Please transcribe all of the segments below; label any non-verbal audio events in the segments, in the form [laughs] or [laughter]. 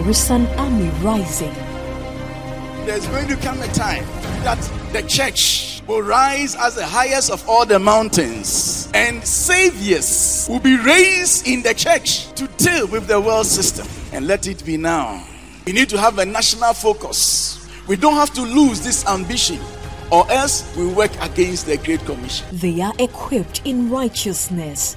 There is an army rising. There's going to come a time that the church will rise as the highest of all the mountains, and saviors will be raised in the church to deal with the world system. And let it be now. We need to have a national focus. We don't have to lose this ambition, or else we work against the Great Commission. They are equipped in righteousness.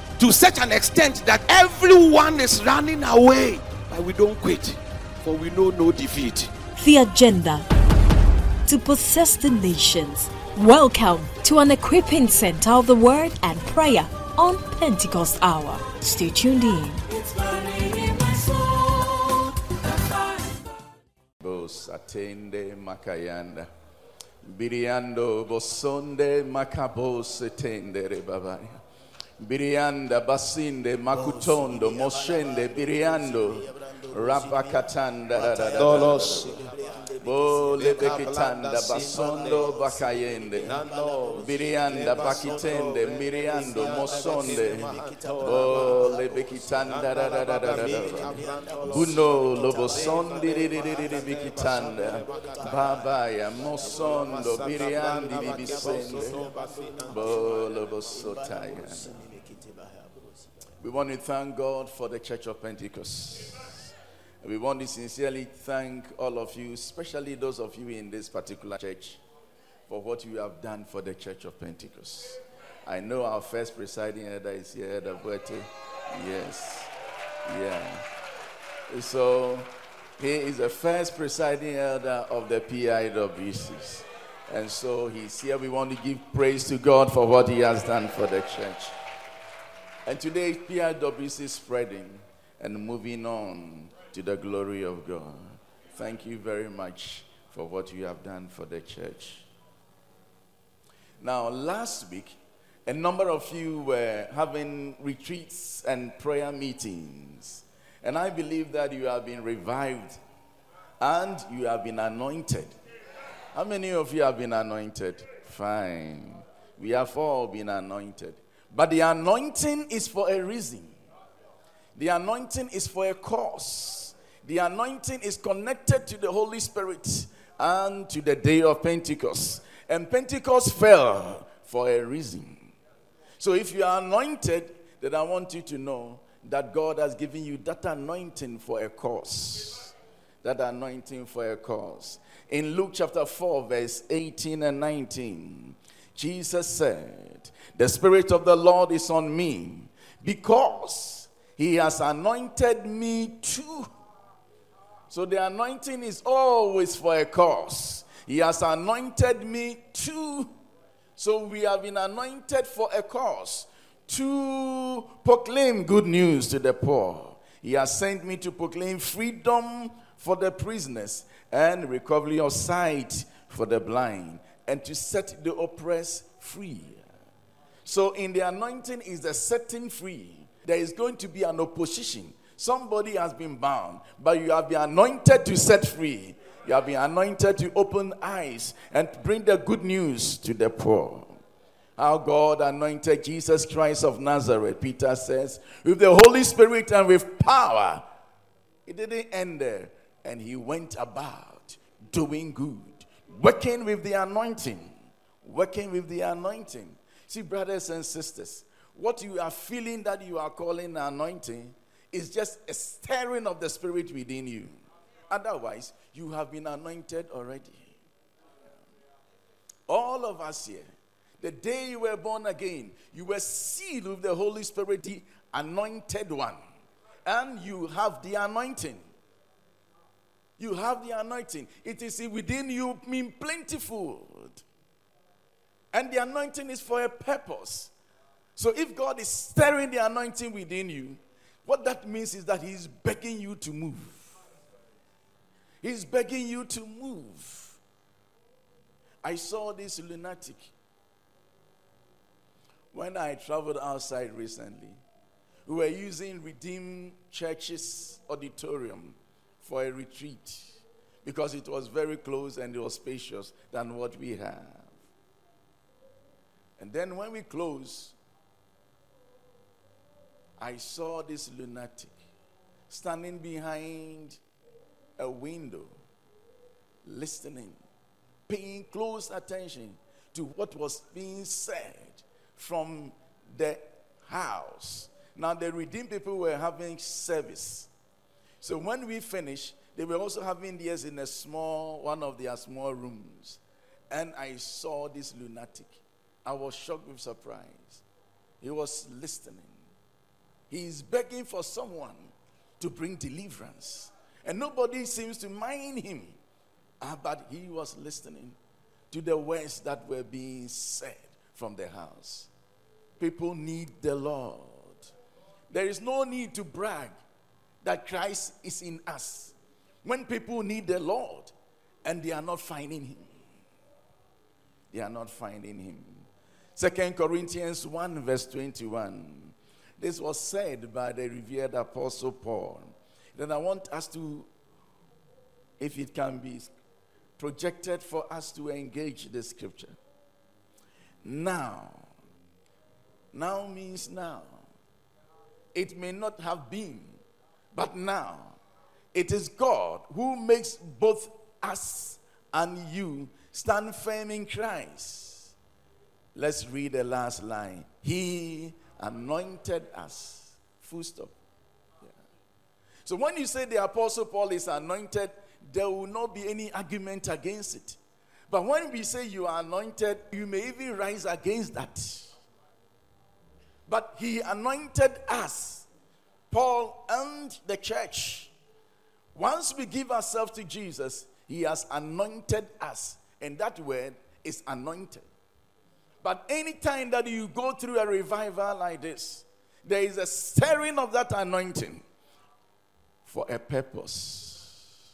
to such an extent that everyone is running away. But we don't quit, for we know no defeat. The agenda to possess the nations. Welcome to an equipping center of the word and prayer on Pentecost Hour. Stay tuned in. Bos atende makayanda. Biriando bosonde makabos etendere babaya. Birianda basinde makutondo moshende biriando. Rapakatanda dolos. Bo lebekitanda basondo bakayende. Birianda bakitende miriando mosonde. Bo lebekitanda buno lobosondi bikitanda babaya mosondo biriandi bisende bo lobosotaya we want to thank God for the Church of Pentecost. We want to sincerely thank all of you, especially those of you in this particular church, for what you have done for the Church of Pentecost. I know our first presiding elder is here, Elder Buete. Yes. Yeah. So he is the first presiding elder of the PIWCs. And so he's here. We want to give praise to God for what he has done for the church. And today, PIWC is spreading and moving on to the glory of God. Thank you very much for what you have done for the church. Now, last week, a number of you were having retreats and prayer meetings. And I believe that you have been revived and you have been anointed. How many of you have been anointed? Fine. We have all been anointed. But the anointing is for a reason. The anointing is for a cause. The anointing is connected to the Holy Spirit and to the day of Pentecost. And Pentecost fell for a reason. So if you are anointed, then I want you to know that God has given you that anointing for a cause. That anointing for a cause. In Luke chapter 4, verse 18 and 19, Jesus said, The Spirit of the Lord is on me because He has anointed me too. So the anointing is always for a cause. He has anointed me too. So we have been anointed for a cause to proclaim good news to the poor. He has sent me to proclaim freedom for the prisoners and recovery of sight for the blind and to set the oppressed free. So, in the anointing is the setting free. There is going to be an opposition. Somebody has been bound, but you have been anointed to set free. You have been anointed to open eyes and bring the good news to the poor. How God anointed Jesus Christ of Nazareth, Peter says, with the Holy Spirit and with power. It didn't end there. And he went about doing good, working with the anointing. Working with the anointing. See, brothers and sisters, what you are feeling that you are calling anointing is just a stirring of the spirit within you. Otherwise, you have been anointed already. All of us here, the day you were born again, you were sealed with the Holy Spirit, the anointed one. And you have the anointing. You have the anointing. It is within you, mean plentiful. And the anointing is for a purpose. So if God is stirring the anointing within you, what that means is that He is begging you to move. He's begging you to move. I saw this lunatic when I traveled outside recently. We were using Redeemed Church's auditorium for a retreat because it was very close and it was spacious than what we have. And then when we closed, I saw this lunatic standing behind a window, listening, paying close attention to what was being said from the house. Now, the redeemed people were having service. So when we finished, they were also having theirs in a small, one of their small rooms. And I saw this lunatic. I was shocked with surprise. He was listening. He is begging for someone to bring deliverance. And nobody seems to mind him. Ah, but he was listening to the words that were being said from the house. People need the Lord. There is no need to brag that Christ is in us when people need the Lord and they are not finding him. They are not finding him. Second Corinthians 1, verse 21. This was said by the revered Apostle Paul. Then I want us to, if it can be projected for us to engage the scripture. Now, now means now. It may not have been, but now. It is God who makes both us and you stand firm in Christ. Let's read the last line. He anointed us. Full stop. Yeah. So when you say the Apostle Paul is anointed, there will not be any argument against it. But when we say you are anointed, you may even rise against that. But he anointed us, Paul and the church. Once we give ourselves to Jesus, he has anointed us. And that word is anointed. But anytime that you go through a revival like this, there is a stirring of that anointing for a purpose.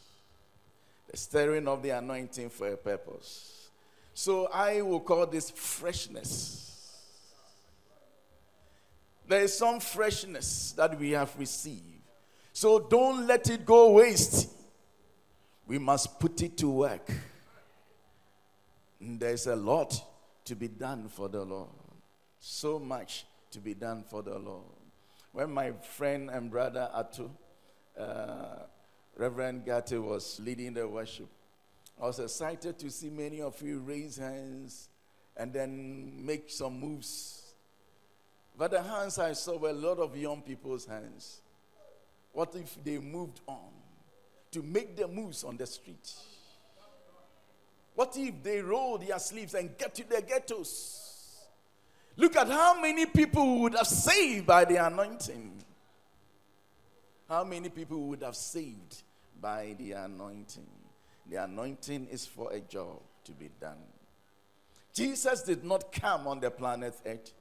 The stirring of the anointing for a purpose. So I will call this freshness. There is some freshness that we have received. So don't let it go waste. We must put it to work. There's a lot to be done for the Lord. So much to be done for the Lord. When my friend and brother Atu, uh, Reverend Gatti, was leading the worship, I was excited to see many of you raise hands and then make some moves but the hands I saw were a lot of young people's hands. What if they moved on to make the moves on the street? What if they roll their sleeves and get to their ghettos? Look at how many people would have saved by the anointing. How many people would have saved by the anointing? The anointing is for a job to be done. Jesus did not come on the planet Earth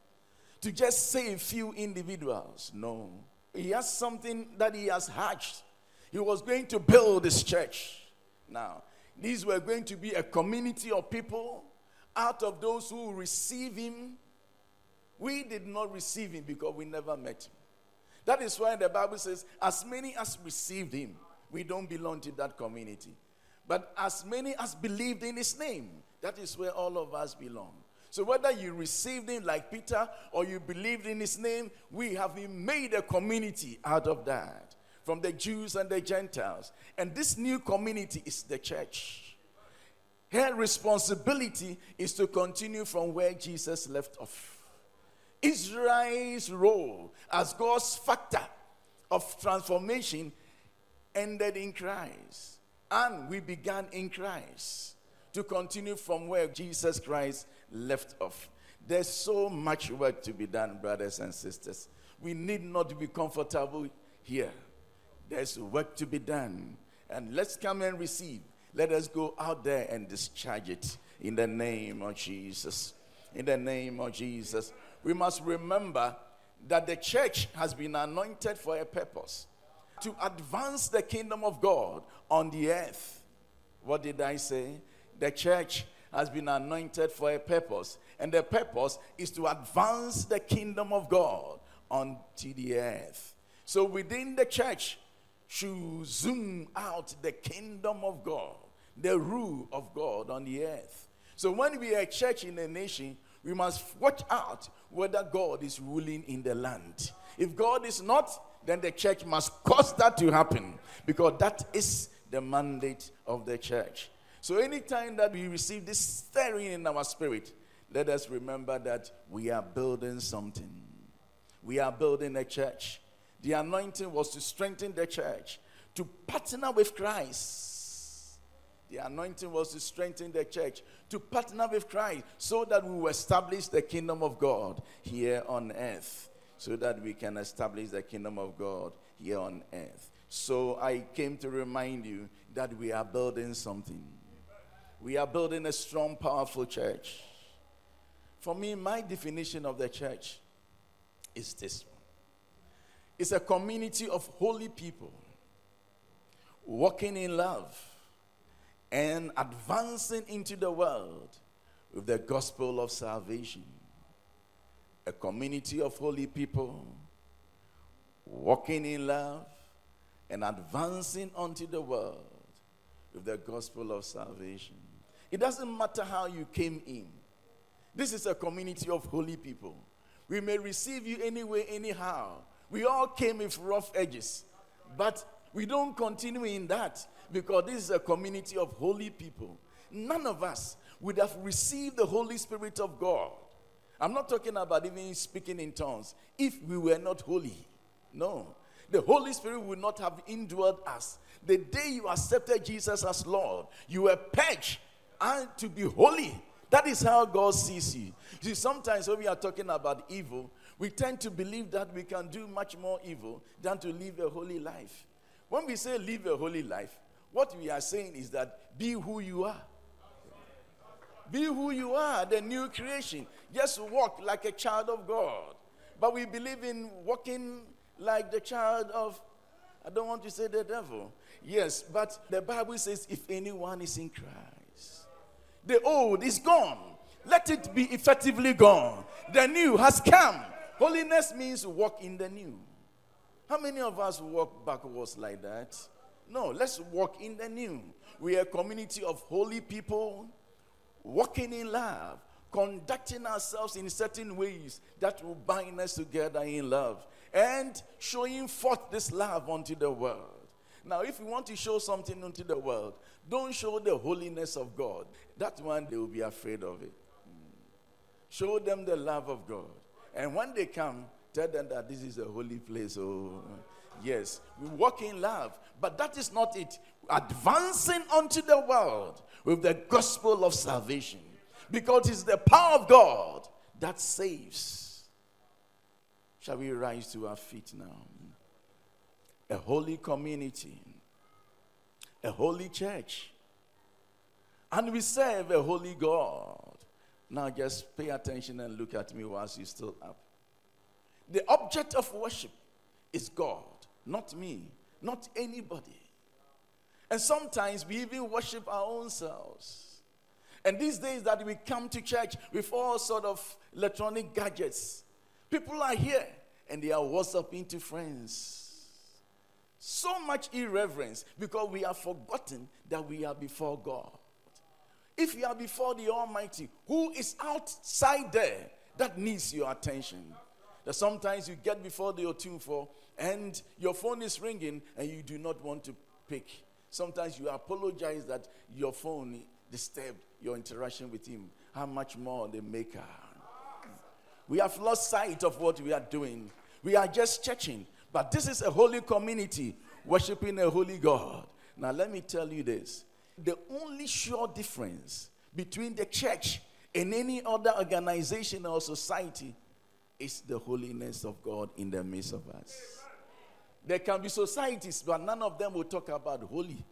to just save a few individuals. No. He has something that he has hatched. He was going to build this church. Now, these were going to be a community of people out of those who receive him. We did not receive him because we never met him. That is why the Bible says, as many as received him, we don't belong to that community. But as many as believed in his name, that is where all of us belong. So whether you received him like Peter or you believed in his name, we have made a community out of that from the Jews and the Gentiles. And this new community is the church. Her responsibility is to continue from where Jesus left off. Israel's role as God's factor of transformation ended in Christ. And we began in Christ to continue from where Jesus Christ left off. There's so much work to be done, brothers and sisters. We need not be comfortable here. There's work to be done. And let's come and receive. Let us go out there and discharge it in the name of Jesus. In the name of Jesus. We must remember that the church has been anointed for a purpose. to advance the kingdom of God on the earth. What did I say? The church has been anointed for a purpose, and the purpose is to advance the kingdom of God onto the earth. So within the church, should zoom out the kingdom of God, the rule of God on the earth. So when we are a church in a nation, we must watch out whether God is ruling in the land. If God is not, then the church must cause that to happen because that is the mandate of the church. So anytime that we receive this stirring in our spirit, let us remember that we are building something. We are building a church. The anointing was to strengthen the church, to partner with Christ. The anointing was to strengthen the church, to partner with Christ, so that we will establish the kingdom of God here on earth. So that we can establish the kingdom of God here on earth. So I came to remind you that we are building something. We are building a strong, powerful church. For me, my definition of the church is this one it's a community of holy people walking in love and advancing into the world with the gospel of salvation. A community of holy people walking in love and advancing onto the world with the gospel of salvation. It doesn't matter how you came in. This is a community of holy people. We may receive you anyway, anyhow. We all came with rough edges. But we don't continue in that because this is a community of holy people. None of us would have received the Holy Spirit of God. I'm not talking about even speaking in tongues if we were not holy. No. The Holy Spirit would not have indwelled us. The day you accepted Jesus as Lord, you were purged and to be holy. That is how God sees you. See, sometimes when we are talking about evil, we tend to believe that we can do much more evil than to live a holy life. When we say live a holy life, what we are saying is that be who you are. Be who you are, the new creation. Just walk like a child of God. But we believe in walking like the child of, I don't want to say the devil. Yes, but the Bible says if anyone is in Christ, the old is gone. Let it be effectively gone. The new has come. Holiness means walk in the new. How many of us walk backwards like that? No, let's walk in the new. We are a community of holy people walking in love, conducting ourselves in certain ways that will bind us together in love, and showing forth this love unto the world. Now, if you want to show something unto the world, don't show the holiness of God. That one, they will be afraid of it. Hmm. Show them the love of God. And when they come, tell them that this is a holy place. Oh, yes, we walk in love, but that is not it. Advancing onto the world with the gospel of salvation, because it's the power of God that saves. Shall we rise to our feet now? A holy community, a holy church, and we serve a holy God. Now just pay attention and look at me whilst you're still up. The object of worship is God, not me, not anybody. And sometimes we even worship our own selves. And these days that we come to church with all sort of electronic gadgets, people are here and they are WhatsApping to friends. So much irreverence because we have forgotten that we are before God. If you are before the Almighty, who is outside there, that needs your attention. That sometimes you get before the for and your phone is ringing and you do not want to pick. Sometimes you apologize that your phone disturbed your interaction with Him. How much more the Maker? We have lost sight of what we are doing. We are just churching. But this is a holy community worshiping a holy God. Now, let me tell you this the only sure difference between the church and any other organization or society is the holiness of God in the midst of us. There can be societies, but none of them will talk about holy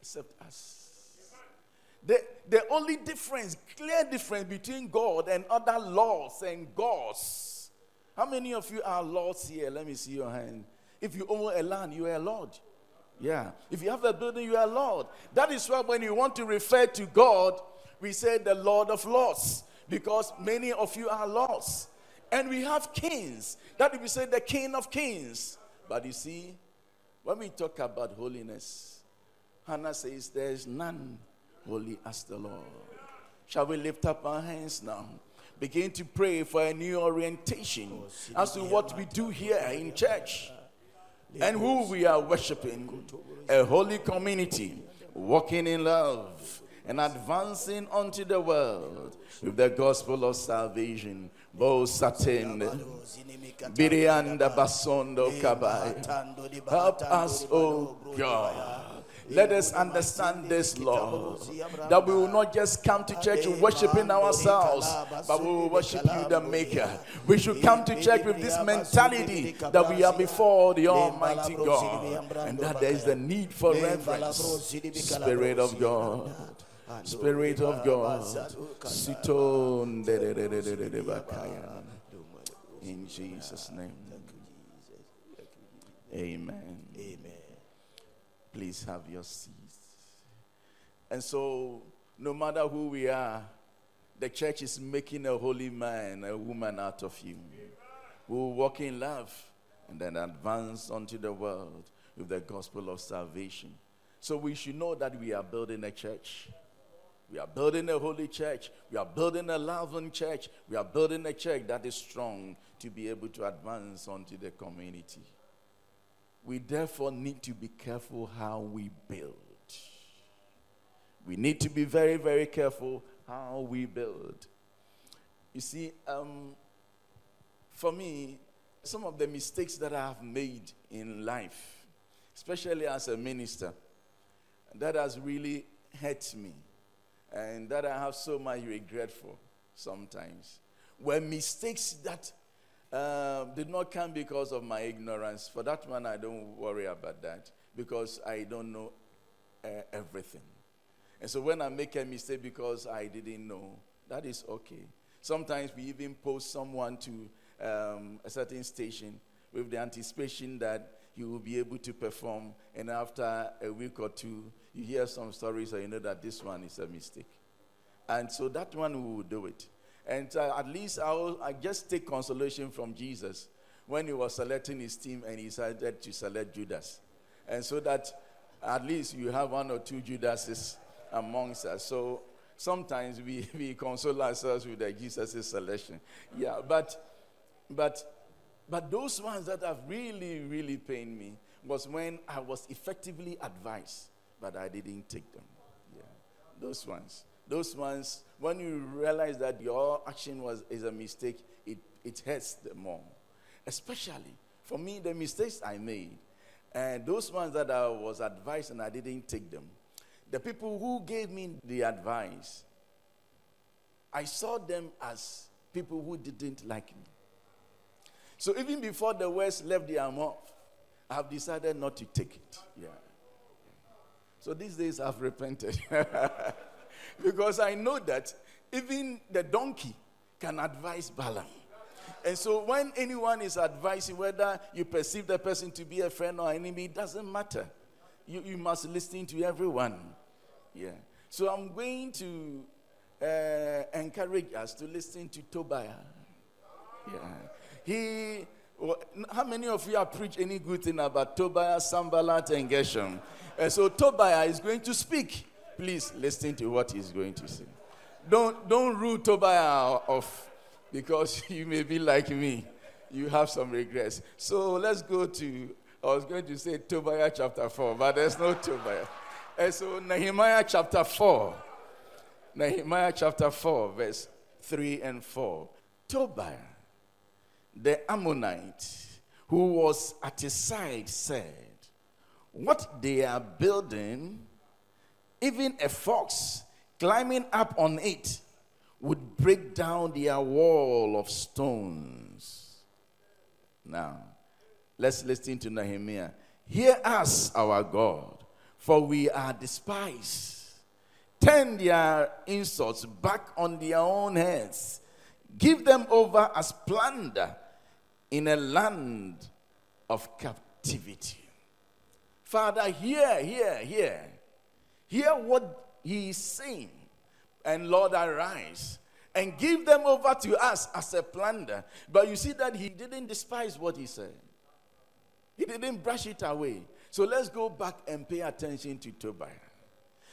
except us. The, the only difference, clear difference between God and other laws and gods. How many of you are lords here? Let me see your hand. If you own a land, you are a lord. Yeah. If you have a building, you are lord. That is why when you want to refer to God, we say the Lord of Lords, because many of you are lords. And we have kings. That we say the King of Kings. But you see, when we talk about holiness, Hannah says, There is none holy as the Lord. Shall we lift up our hands now? Begin to pray for a new orientation as to what we do here in church and who we are worshiping. A holy community, walking in love and advancing unto the world with the gospel of salvation. Bo satin, birianda basondo kabai. Help us, O God. Let us understand this, Lord, that we will not just come to church worshiping ourselves, but we will worship you, the Maker. We should come to church with this mentality that we are before the Almighty God and that there is the need for reverence. Spirit of God. Spirit of God. In Jesus' name. Amen. Amen. Please have your seats. And so, no matter who we are, the church is making a holy man, a woman out of you who will walk in love and then advance onto the world with the gospel of salvation. So we should know that we are building a church. We are building a holy church. We are building a loving church. We are building a church that is strong to be able to advance onto the community. We therefore need to be careful how we build. We need to be very, very careful how we build. You see, um, for me, some of the mistakes that I have made in life, especially as a minister, that has really hurt me and that I have so much regret for sometimes, were mistakes that uh, did not come because of my ignorance. For that one, I don't worry about that because I don't know uh, everything. And so when I make a mistake because I didn't know, that is okay. Sometimes we even post someone to um, a certain station with the anticipation that he will be able to perform, and after a week or two, you hear some stories and you know that this one is a mistake. And so that one will do it. And uh, at least I, will, I just take consolation from Jesus when he was selecting his team and he decided to select Judas. And so that at least you have one or two Judases amongst us. So sometimes we, [laughs] we console ourselves with the Jesus' selection. Yeah, but but but those ones that have really, really pained me was when I was effectively advised, but I didn't take them. Yeah. Those ones. Those ones, when you realize that your action was is a mistake, it, it hurts the more. Especially for me, the mistakes I made, and those ones that I was advised and I didn't take them. The people who gave me the advice, I saw them as people who didn't like me. So even before the words left their mouth, I have decided not to take it. Yeah. So these days I've repented. [laughs] because I know that even the donkey can advise Balaam. And so when anyone is advising whether you perceive the person to be a friend or enemy, it doesn't matter. You, you must listen to everyone. Yeah. So I'm going to uh, encourage us to listen to Tobiah. Yeah. He, well, how many of you have preached any good thing about Tobiah, Sanballat, and Geshem? And so Tobiah is going to speak. Please listen to what he's going to say. Don't, don't rule Tobiah off because [laughs] you may be like me. You have some regrets. So let's go to, I was going to say Tobiah chapter 4, but there's no Tobiah. And so Nehemiah chapter 4. Nehemiah chapter 4, verse 3 and 4. Tobiah, the Ammonite, who was at his side, said, What they are building even a fox climbing up on it would break down their wall of stones. Now, let's listen to Nehemiah. Hear us, our God, for we are despised. Turn their insults back on their own heads. Give them over as plunder in a land of captivity. Father, hear, hear, hear. Hear what he is saying. And Lord, arise and give them over to us as a plunder. But you see that he didn't despise what he said, he didn't brush it away. So let's go back and pay attention to Tobiah.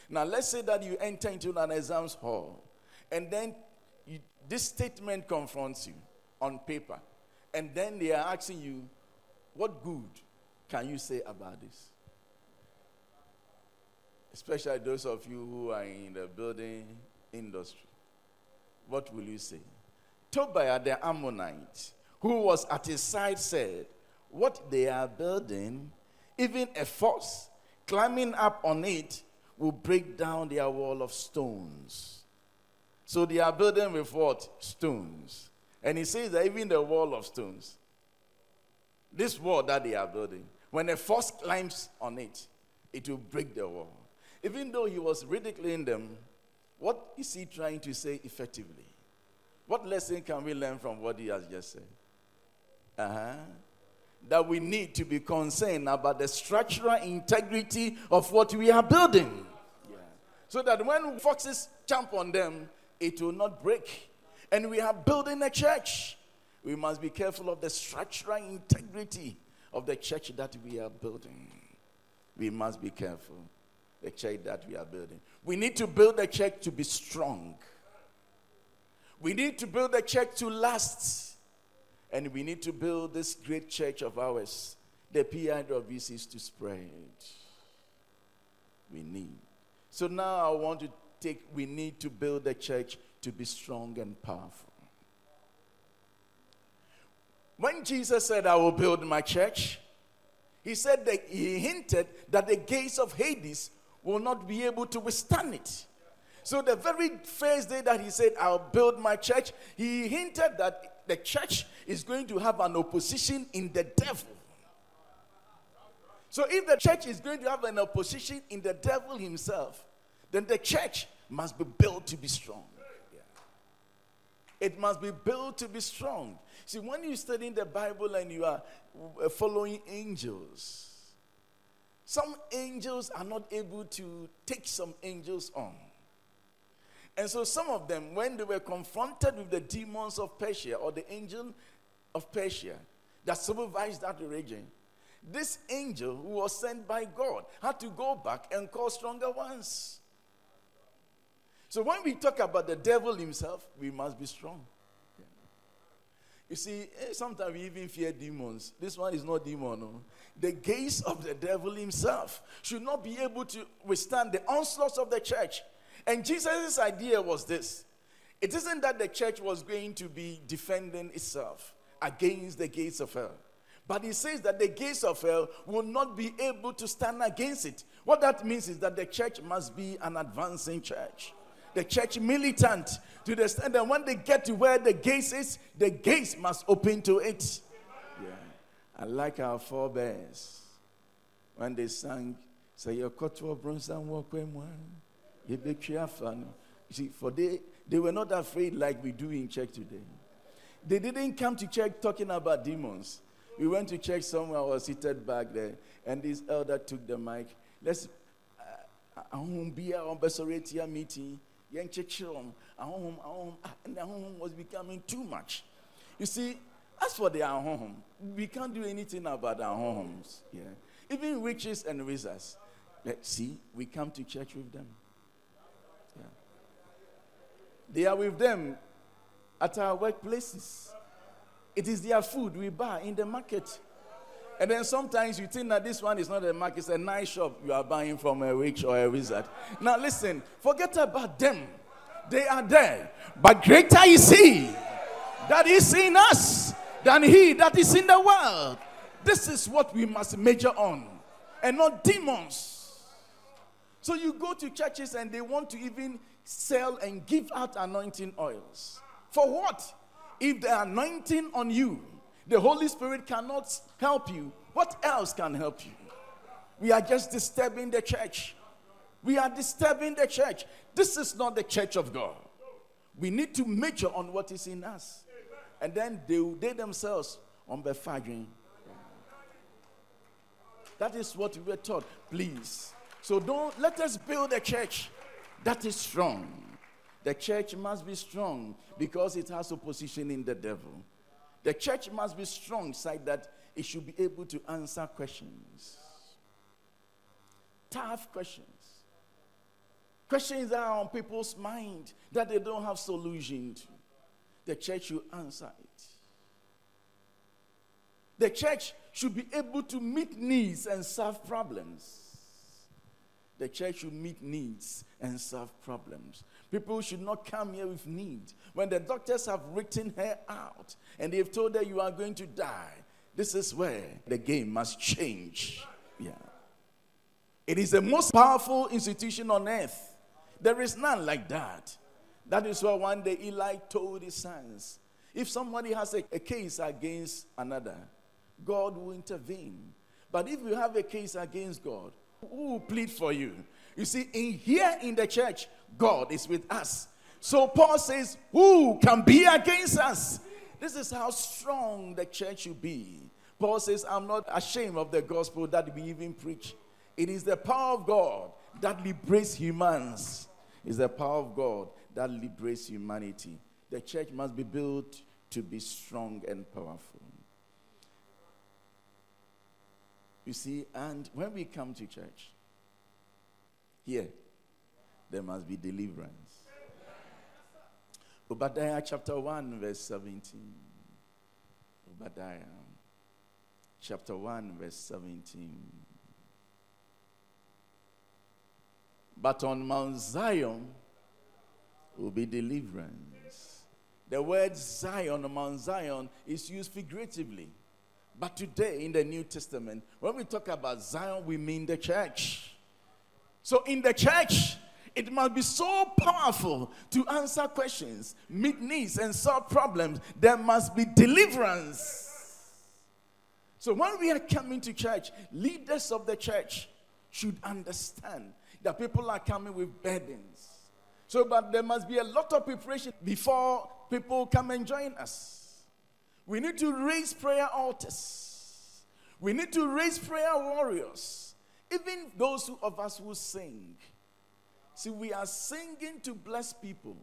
Now, let's say that you enter into an exams hall, and then you, this statement confronts you on paper, and then they are asking you, What good can you say about this? Especially those of you who are in the building industry. What will you say? Tobiah the Ammonite, who was at his side, said, What they are building, even a force climbing up on it will break down their wall of stones. So they are building with what? Stones. And he says that even the wall of stones, this wall that they are building, when a force climbs on it, it will break the wall. Even though he was ridiculing them, what is he trying to say effectively? What lesson can we learn from what he has just said? Uh huh. That we need to be concerned about the structural integrity of what we are building. Yeah. So that when foxes jump on them, it will not break. And we are building a church. We must be careful of the structural integrity of the church that we are building. We must be careful. The church that we are building. We need to build the church to be strong. We need to build the church to last. And we need to build this great church of ours, the PIWCs, to spread. We need. So now I want to take, we need to build the church to be strong and powerful. When Jesus said, I will build my church, he said that he hinted that the gates of Hades will not be able to withstand it. So, the very first day that he said, I'll build my church, he hinted that the church is going to have an opposition in the devil. So, if the church is going to have an opposition in the devil himself, then the church must be built to be strong. It must be built to be strong. See, when you study the Bible and you are following angels, some angels are not able to take some angels on. And so some of them, when they were confronted with the demons of Persia or the angel of Persia that supervised that region, this angel who was sent by God had to go back and call stronger ones. So when we talk about the devil himself, we must be strong. You see, eh, sometimes we even fear demons. This one is not demon. No. The gaze of the devil himself should not be able to withstand the onslaughts of the church. And Jesus' idea was this it isn't that the church was going to be defending itself against the gates of hell. But he says that the gates of hell will not be able to stand against it. What that means is that the church must be an advancing church the church militant to the extent that when they get to where the gates is, the gates must open to it. I like our forebears when they sang, say you cut your kotua bronza You see, for they they were not afraid like we do in church today. They didn't come to church talking about demons. We went to church somewhere, I was seated back there, and this elder took the mic. Let's uh, be a meeting yɛnkyekyere wɔn ahohom ahohom ah and the ahohom was becoming too much you see as for the ahohom we can't do anything about our homes. yeah even witches and wizards let's see we come to church with them yeah they are with them at our workplaces it is their food we buy in the market and then sometimes you think that this one is not a market, it's a nice shop you are buying from a witch or a wizard. Now listen, forget about them. They are there. But greater is he that is in us than he that is in the world. This is what we must major on. And not demons. So you go to churches and they want to even sell and give out anointing oils. For what? If the anointing on you the Holy Spirit cannot help you. What else can help you? We are just disturbing the church. We are disturbing the church. This is not the church of God. We need to major on what is in us. And then they, they themselves on the fagin. That is what we were taught. Please. So don't let us build a church that is strong. The church must be strong because it has opposition in the devil. The church must be strong, so that it should be able to answer questions. Tough questions. Questions that are on people's mind that they don't have solution to. The church should answer it. The church should be able to meet needs and solve problems. The church should meet needs and solve problems. People should not come here with need. When the doctors have written her out and they've told her you are going to die, this is where the game must change. Yeah. It is the most powerful institution on earth. There is none like that. That is why one day Eli told his sons if somebody has a, a case against another, God will intervene. But if you have a case against God, who will plead for you? You see, in here in the church, God is with us. So Paul says, Who can be against us? This is how strong the church should be. Paul says, I'm not ashamed of the gospel that we even preach. It is the power of God that liberates humans. It's the power of God that liberates humanity. The church must be built to be strong and powerful. You see, and when we come to church, here, there must be deliverance. Obadiah chapter 1, verse 17. Obadiah chapter 1, verse 17. But on Mount Zion will be deliverance. The word Zion, Mount Zion, is used figuratively. But today in the New Testament, when we talk about Zion, we mean the church. So in the church, it must be so powerful to answer questions, meet needs, and solve problems. There must be deliverance. So when we are coming to church, leaders of the church should understand that people are coming with burdens. So, but there must be a lot of preparation before people come and join us. We need to raise prayer altars. We need to raise prayer warriors. Even those of us who sing. See, we are singing to bless people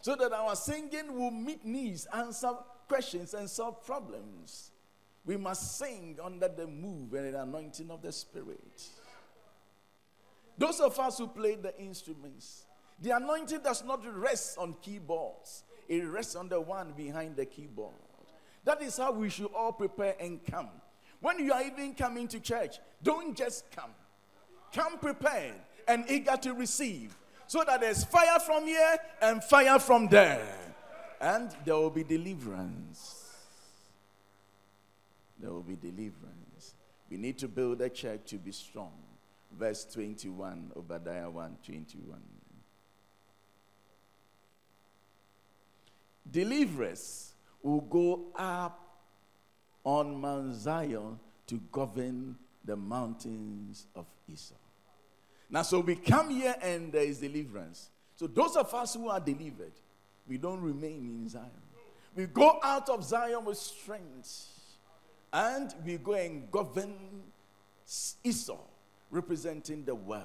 so that our singing will meet needs, answer questions, and solve problems. We must sing under the move and the anointing of the Spirit. Those of us who play the instruments, the anointing does not rest on keyboards, it rests on the one behind the keyboard. That is how we should all prepare and come. When you are even coming to church, don't just come. Come prepared and eager to receive so that there's fire from here and fire from there. And there will be deliverance. There will be deliverance. We need to build a church to be strong. Verse 21, Obadiah 1 21. Deliverance will go up on Mount Zion to govern the mountains of Esau. Now, so we come here and there is deliverance. So, those of us who are delivered, we don't remain in Zion. We go out of Zion with strength and we go and govern Esau, representing the world.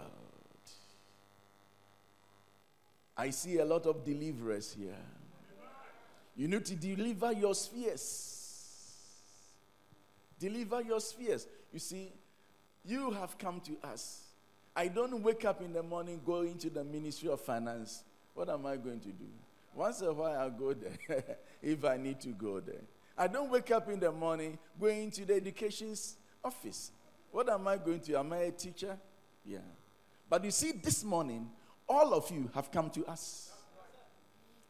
I see a lot of deliverers here. You need to deliver your spheres. Deliver your spheres. You see, you have come to us. I don't wake up in the morning, go into the Ministry of Finance. What am I going to do? Once a while, I'll go there [laughs] if I need to go there. I don't wake up in the morning, going into the education office. What am I going to? Am I a teacher? Yeah. But you see, this morning, all of you have come to us.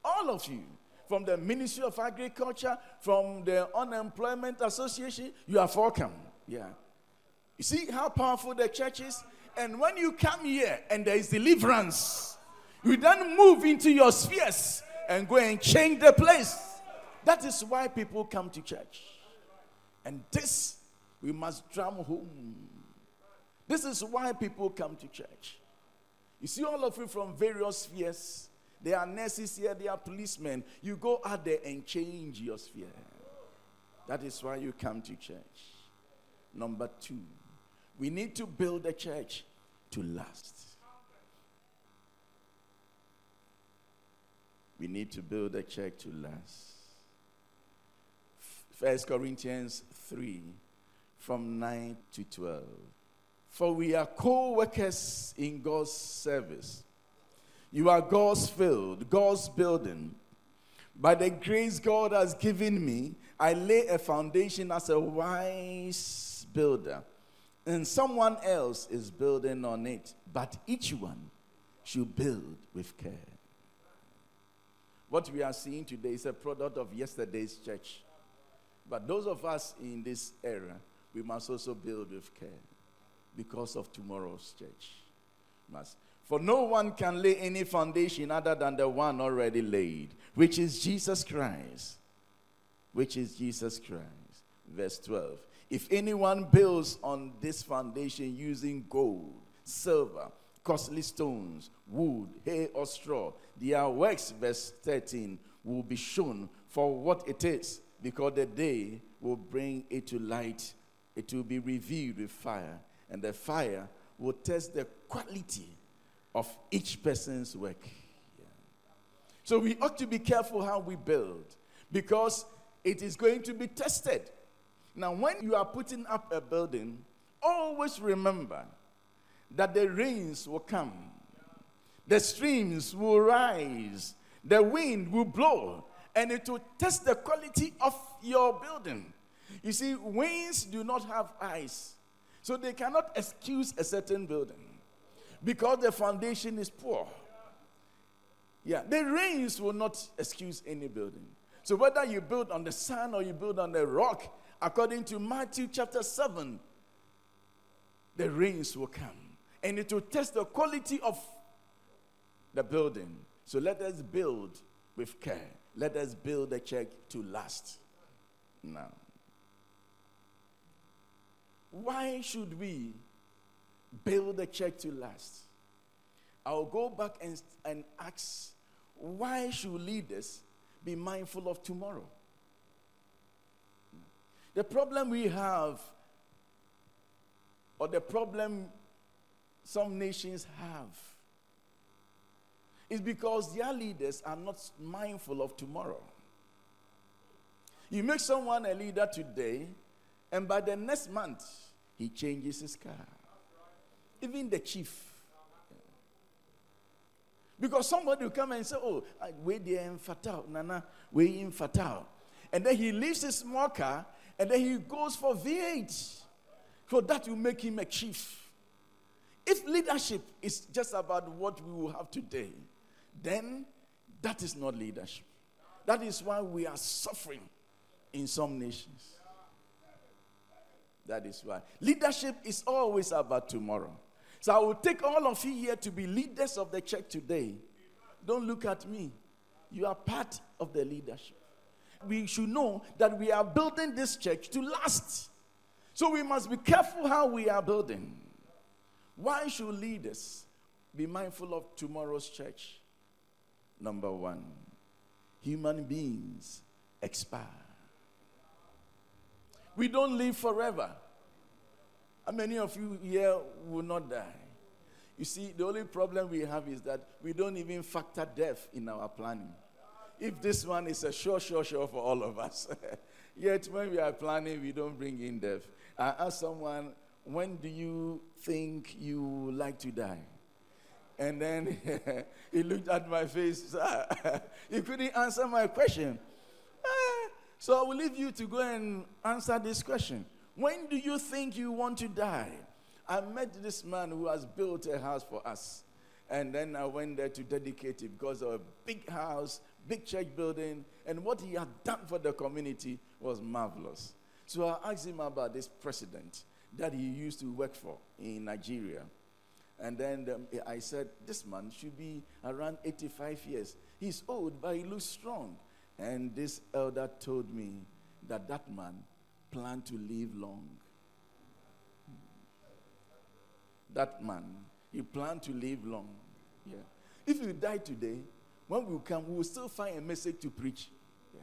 All of you from the Ministry of Agriculture, from the Unemployment Association, you are welcome. Yeah. You see how powerful the church is? And when you come here and there is deliverance, you then move into your spheres and go and change the place. That is why people come to church. And this we must drum home. This is why people come to church. You see, all of you from various spheres, there are nurses here, there are policemen. You go out there and change your sphere. That is why you come to church. Number two, We need to build a church to last. We need to build a church to last. First Corinthians 3 from 9 to 12. For we are co workers in God's service. You are God's field, God's building. By the grace God has given me, I lay a foundation as a wise builder, and someone else is building on it. But each one should build with care. What we are seeing today is a product of yesterday's church. But those of us in this era, we must also build with care because of tomorrow's church. Must. For no one can lay any foundation other than the one already laid, which is Jesus Christ. Which is Jesus Christ. Verse 12. If anyone builds on this foundation using gold, silver, costly stones, wood, hay, or straw, their works, verse 13, will be shown for what it is, because the day will bring it to light. It will be revealed with fire, and the fire will test the quality of each person's work. Yeah. So we ought to be careful how we build, because it is going to be tested. Now, when you are putting up a building, always remember that the rains will come, the streams will rise, the wind will blow, and it will test the quality of your building. You see, winds do not have eyes, so they cannot excuse a certain building because the foundation is poor. Yeah, the rains will not excuse any building. So whether you build on the sand or you build on the rock, according to Matthew chapter 7, the rains will come and it will test the quality of the building. So let us build with care. Let us build a church to last. Now, why should we build a church to last? I'll go back and, and ask why should leaders be mindful of tomorrow? The problem we have, or the problem some nations have is because their leaders are not mindful of tomorrow. You make someone a leader today, and by the next month, he changes his car. Even the chief. Because somebody will come and say, Oh, we there in Fatal, Nana, we in Fatal. And then he leaves his small car and then he goes for V8. So that will make him a chief. If leadership is just about what we will have today, then that is not leadership. That is why we are suffering in some nations. That is why. Leadership is always about tomorrow. So I will take all of you here to be leaders of the church today. Don't look at me. You are part of the leadership. We should know that we are building this church to last. So we must be careful how we are building. Why should leaders be mindful of tomorrow's church? Number one, human beings expire. We don't live forever. How many of you here will not die? You see, the only problem we have is that we don't even factor death in our planning. If this one is a sure, sure, sure for all of us, [laughs] yet when we are planning, we don't bring in death. I asked someone, when do you think you like to die? And then [laughs] he looked at my face. [laughs] he couldn't answer my question. Ah, so I will leave you to go and answer this question. When do you think you want to die? I met this man who has built a house for us. And then I went there to dedicate it because of a big house, big church building, and what he had done for the community was marvelous. So I asked him about this president that he used to work for in Nigeria. And then um, I said, This man should be around 85 years. He's old, but he looks strong. And this elder told me that that man planned to live long. That man, he planned to live long. Yeah. If you die today, when we come, we will still find a message to preach. Yeah.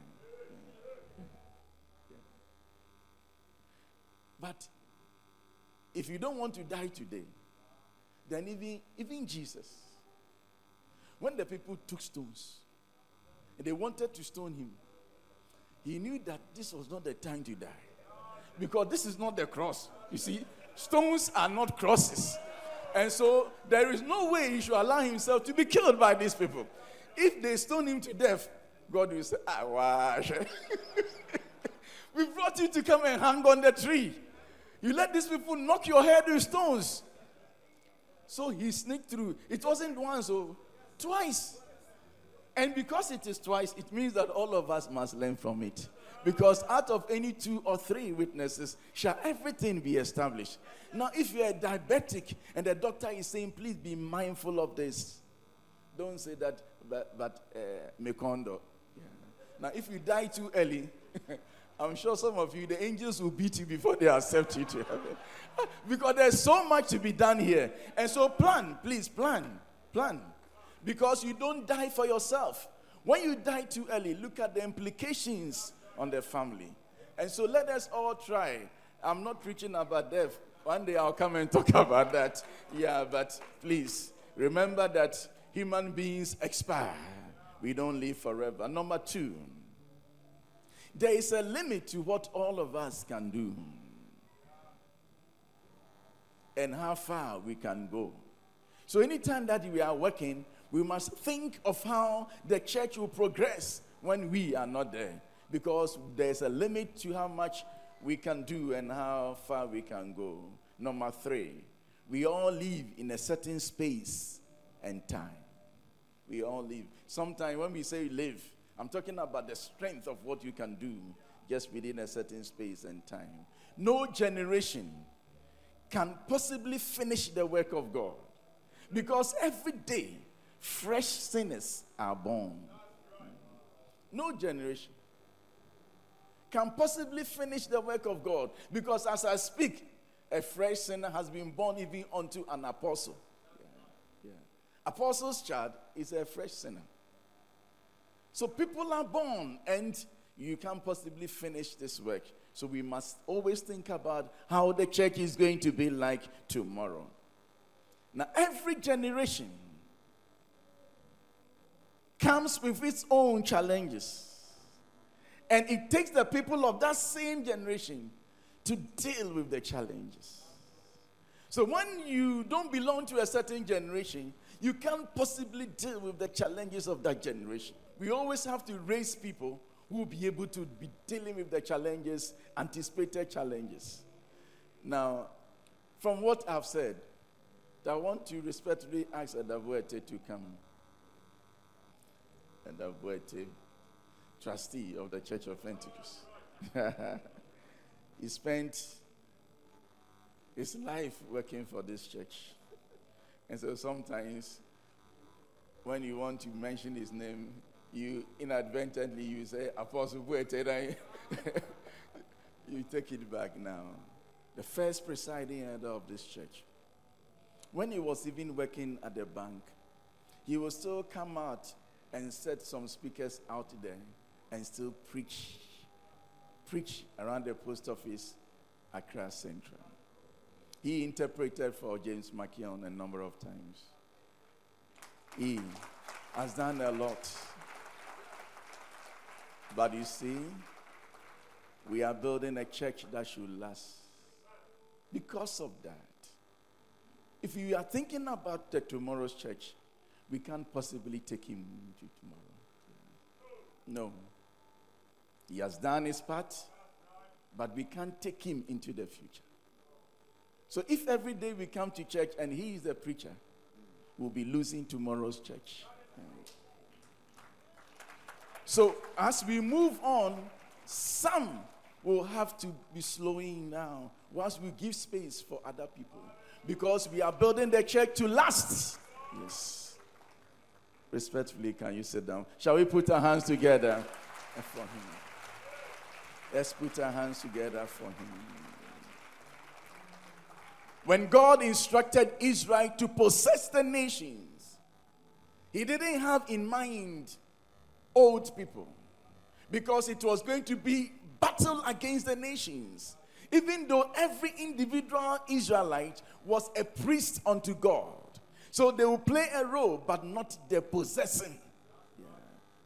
Yeah. But if you don't want to die today, then even, even Jesus, when the people took stones and they wanted to stone him, he knew that this was not the time to die. Because this is not the cross. You see, stones are not crosses. And so there is no way he should allow himself to be killed by these people. If they stone him to death, God will say, Ah, wash. [laughs] we brought you to come and hang on the tree. You let these people knock your head with stones. So he sneaked through. It wasn't once, or oh, twice. And because it is twice, it means that all of us must learn from it. Because out of any two or three witnesses shall everything be established. Now, if you're diabetic and the doctor is saying, please be mindful of this, don't say that, but, but uh, Mekondo. Now, if you die too early, [laughs] I'm sure some of you, the angels will beat you before they accept you to heaven. [laughs] because there's so much to be done here. And so, plan, please, plan, plan. Because you don't die for yourself. When you die too early, look at the implications on the family. And so, let us all try. I'm not preaching about death. One day I'll come and talk [laughs] about that. Yeah, but please remember that human beings expire. We don't live forever. Number two, there is a limit to what all of us can do and how far we can go. So, anytime that we are working, we must think of how the church will progress when we are not there because there's a limit to how much we can do and how far we can go. Number three, we all live in a certain space and time. We all live. Sometimes when we say live, I'm talking about the strength of what you can do just within a certain space and time. No generation can possibly finish the work of God because every day fresh sinners are born. No generation can possibly finish the work of God because as I speak, a fresh sinner has been born even unto an apostle. Yeah. Yeah. Apostle's child is a fresh sinner. So people are born and you can't possibly finish this work. So we must always think about how the church is going to be like tomorrow. Now, every generation comes with its own challenges. And it takes the people of that same generation to deal with the challenges. So when you don't belong to a certain generation, you can't possibly deal with the challenges of that generation. We always have to raise people who will be able to be dealing with the challenges, anticipated challenges. Now, from what I've said, I want to respectfully ask Adabuete to come. Adabuete, trustee of the Church of Pentecost. [laughs] he spent his life working for this church. And so sometimes when you want to mention his name, you inadvertently you say Apostle Buete, [laughs] you take it back now. The first presiding elder of this church. When he was even working at the bank, he would still come out and set some speakers out there and still preach. Preach around the post office, Accra Central. He interpreted for James McKeown a number of times. He has done a lot. But you see, we are building a church that should last. Because of that, if you are thinking about the tomorrow's church, we can't possibly take him to tomorrow. No. He has done his part, but we can't take him into the future. So if every day we come to church and he is the preacher, we'll be losing tomorrow's church. So as we move on, some will have to be slowing down once we give space for other people because we are building the church to last. Yes. Respectfully, can you sit down? Shall we put our hands together for him? Let's put our hands together for him. When God instructed Israel to possess the nations, He didn't have in mind old people because it was going to be battle against the nations. Even though every individual Israelite was a priest unto God. So they will play a role, but not the possessing, yeah.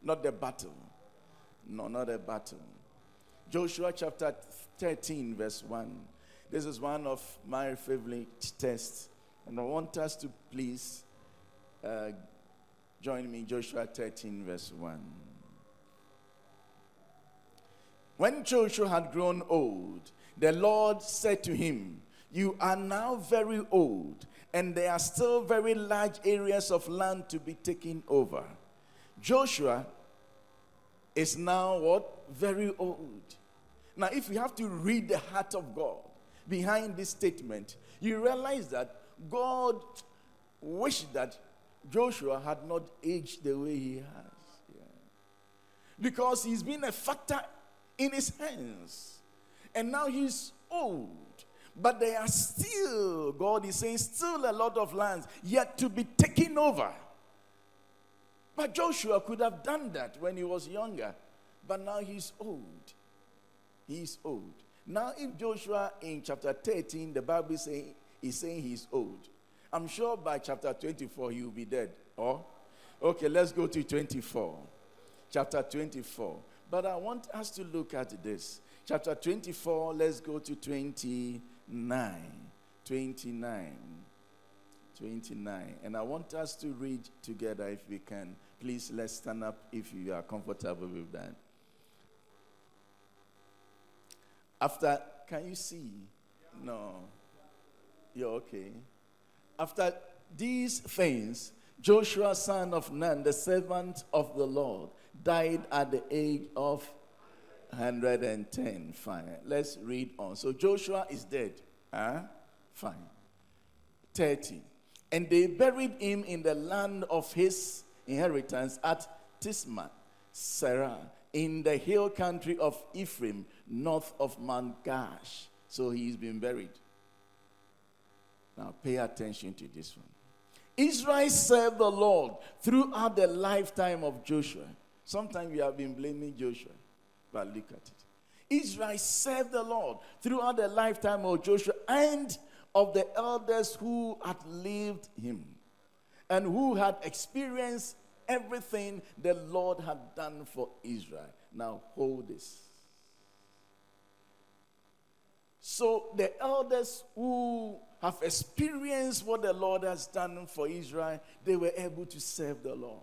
not the battle. No, not a battle. Joshua chapter 13, verse 1. This is one of my favorite texts. And I want us to please uh, join me, Joshua 13, verse 1. When Joshua had grown old, the Lord said to him, You are now very old, and there are still very large areas of land to be taken over. Joshua is now what? Very old. Now, if you have to read the heart of God behind this statement, you realize that God wished that Joshua had not aged the way he has. Yeah. Because he's been a factor in his hands. And now he's old. But there are still, God is saying, still a lot of lands yet to be taken over. But Joshua could have done that when he was younger. But now he's old. He's old. Now, if Joshua in chapter 13, the Bible is saying, is saying he's old, I'm sure by chapter 24 he will be dead. Or, oh? okay, let's go to 24. Chapter 24. But I want us to look at this. Chapter 24, let's go to 29. 29. 29. And I want us to read together if we can. Please, let's stand up if you are comfortable with that. After, can you see? No. You're okay. After these things, Joshua, son of Nun, the servant of the Lord, died at the age of 110. Fine. Let's read on. So Joshua is dead. Huh? Fine. 30. And they buried him in the land of his inheritance at Timnath Serah, in the hill country of Ephraim, north of Mount Gaash. So he's been buried. Now pay attention to this one. Israel served the Lord throughout the lifetime of Joshua. Sometimes we have been blaming Joshua, but look at it. Israel served the Lord throughout the lifetime of Joshua and of the elders who had lived him and who had experienced everything the Lord had done for Israel. Now, hold this. So, the elders who have experienced what the Lord has done for Israel, they were able to serve the Lord.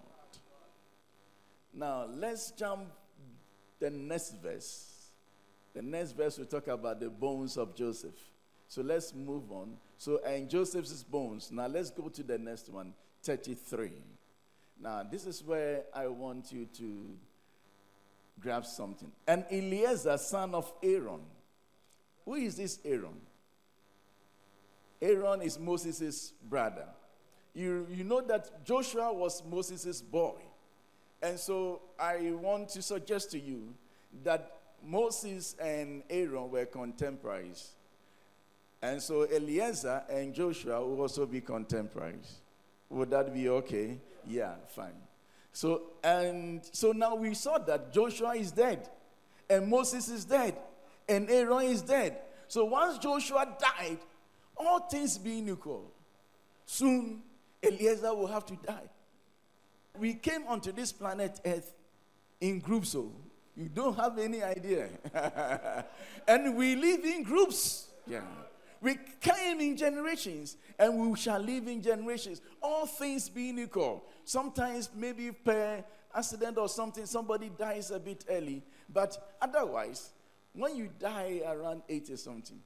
Now, let's jump the next verse. The next verse will talk about the bones of Joseph. So let's move on. So, and Joseph's bones. Now, let's go to the next one 33. Now, this is where I want you to grab something. And Eleazar, son of Aaron. Who is this Aaron? Aaron is Moses' brother. You, you know that Joshua was Moses' boy. And so I want to suggest to you that Moses and Aaron were contemporaries. And so Eleazar and Joshua will also be contemporaries. Would that be okay? Yeah, fine. So and so now we saw that Joshua is dead, and Moses is dead, and Aaron is dead. So once Joshua died, all things being equal, soon Eleazar will have to die. We came onto this planet Earth in groups, so you don't have any idea. [laughs] and we live in groups. Yeah. We came in generations and we shall live in generations. All things being equal. Sometimes, maybe per accident or something, somebody dies a bit early. But otherwise, when you die around 80 something,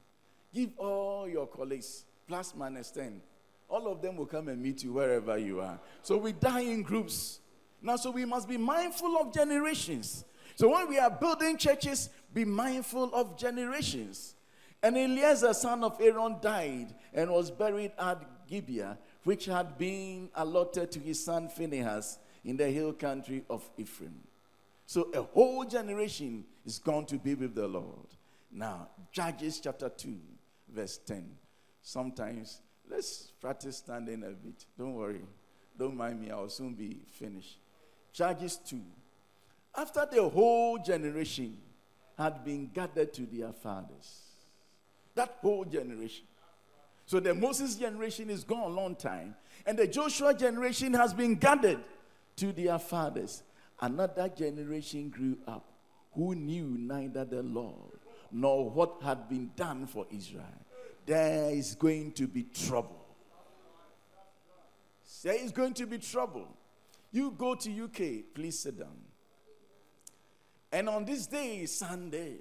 give all your colleagues plus minus 10. All of them will come and meet you wherever you are. So we die in groups. Now, so we must be mindful of generations. So when we are building churches, be mindful of generations. And Eleazar, son of Aaron, died and was buried at Gibeah, which had been allotted to his son Phinehas in the hill country of Ephraim. So a whole generation is going to be with the Lord. Now, Judges chapter 2, verse 10. Sometimes, let's practice standing a bit. Don't worry. Don't mind me, I'll soon be finished. Judges 2. After the whole generation had been gathered to their fathers, That whole generation. So the Moses generation is gone a long time, and the Joshua generation has been gathered to their fathers. Another generation grew up who knew neither the Lord nor what had been done for Israel. There is going to be trouble. There is going to be trouble. You go to UK, please sit down. And on this day, Sunday,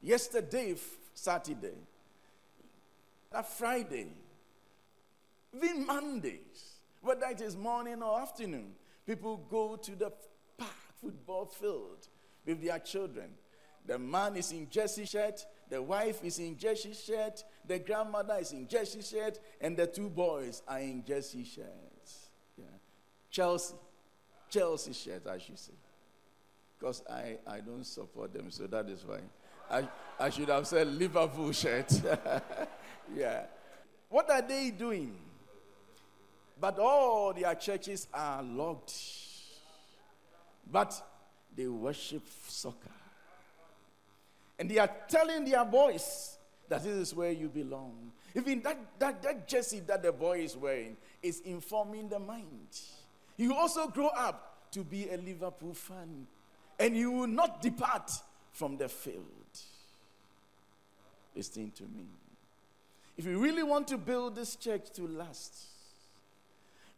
yesterday, Saturday, that Friday, even Mondays, whether it is morning or afternoon, people go to the park, football field with their children. The man is in jersey shirt, the wife is in jersey shirt, the grandmother is in jersey shirt, and the two boys are in jersey shirts. Yeah. Chelsea, Chelsea shirt, I should say. Because I, I don't support them, so that is why. I, I should have said Liverpool shirt. [laughs] yeah. What are they doing? But all their churches are locked. But they worship soccer. And they are telling their boys that this is where you belong. Even that, that, that jersey that the boy is wearing is informing the mind. You also grow up to be a Liverpool fan, and you will not depart from the field. Listen to me. If we really want to build this church to last,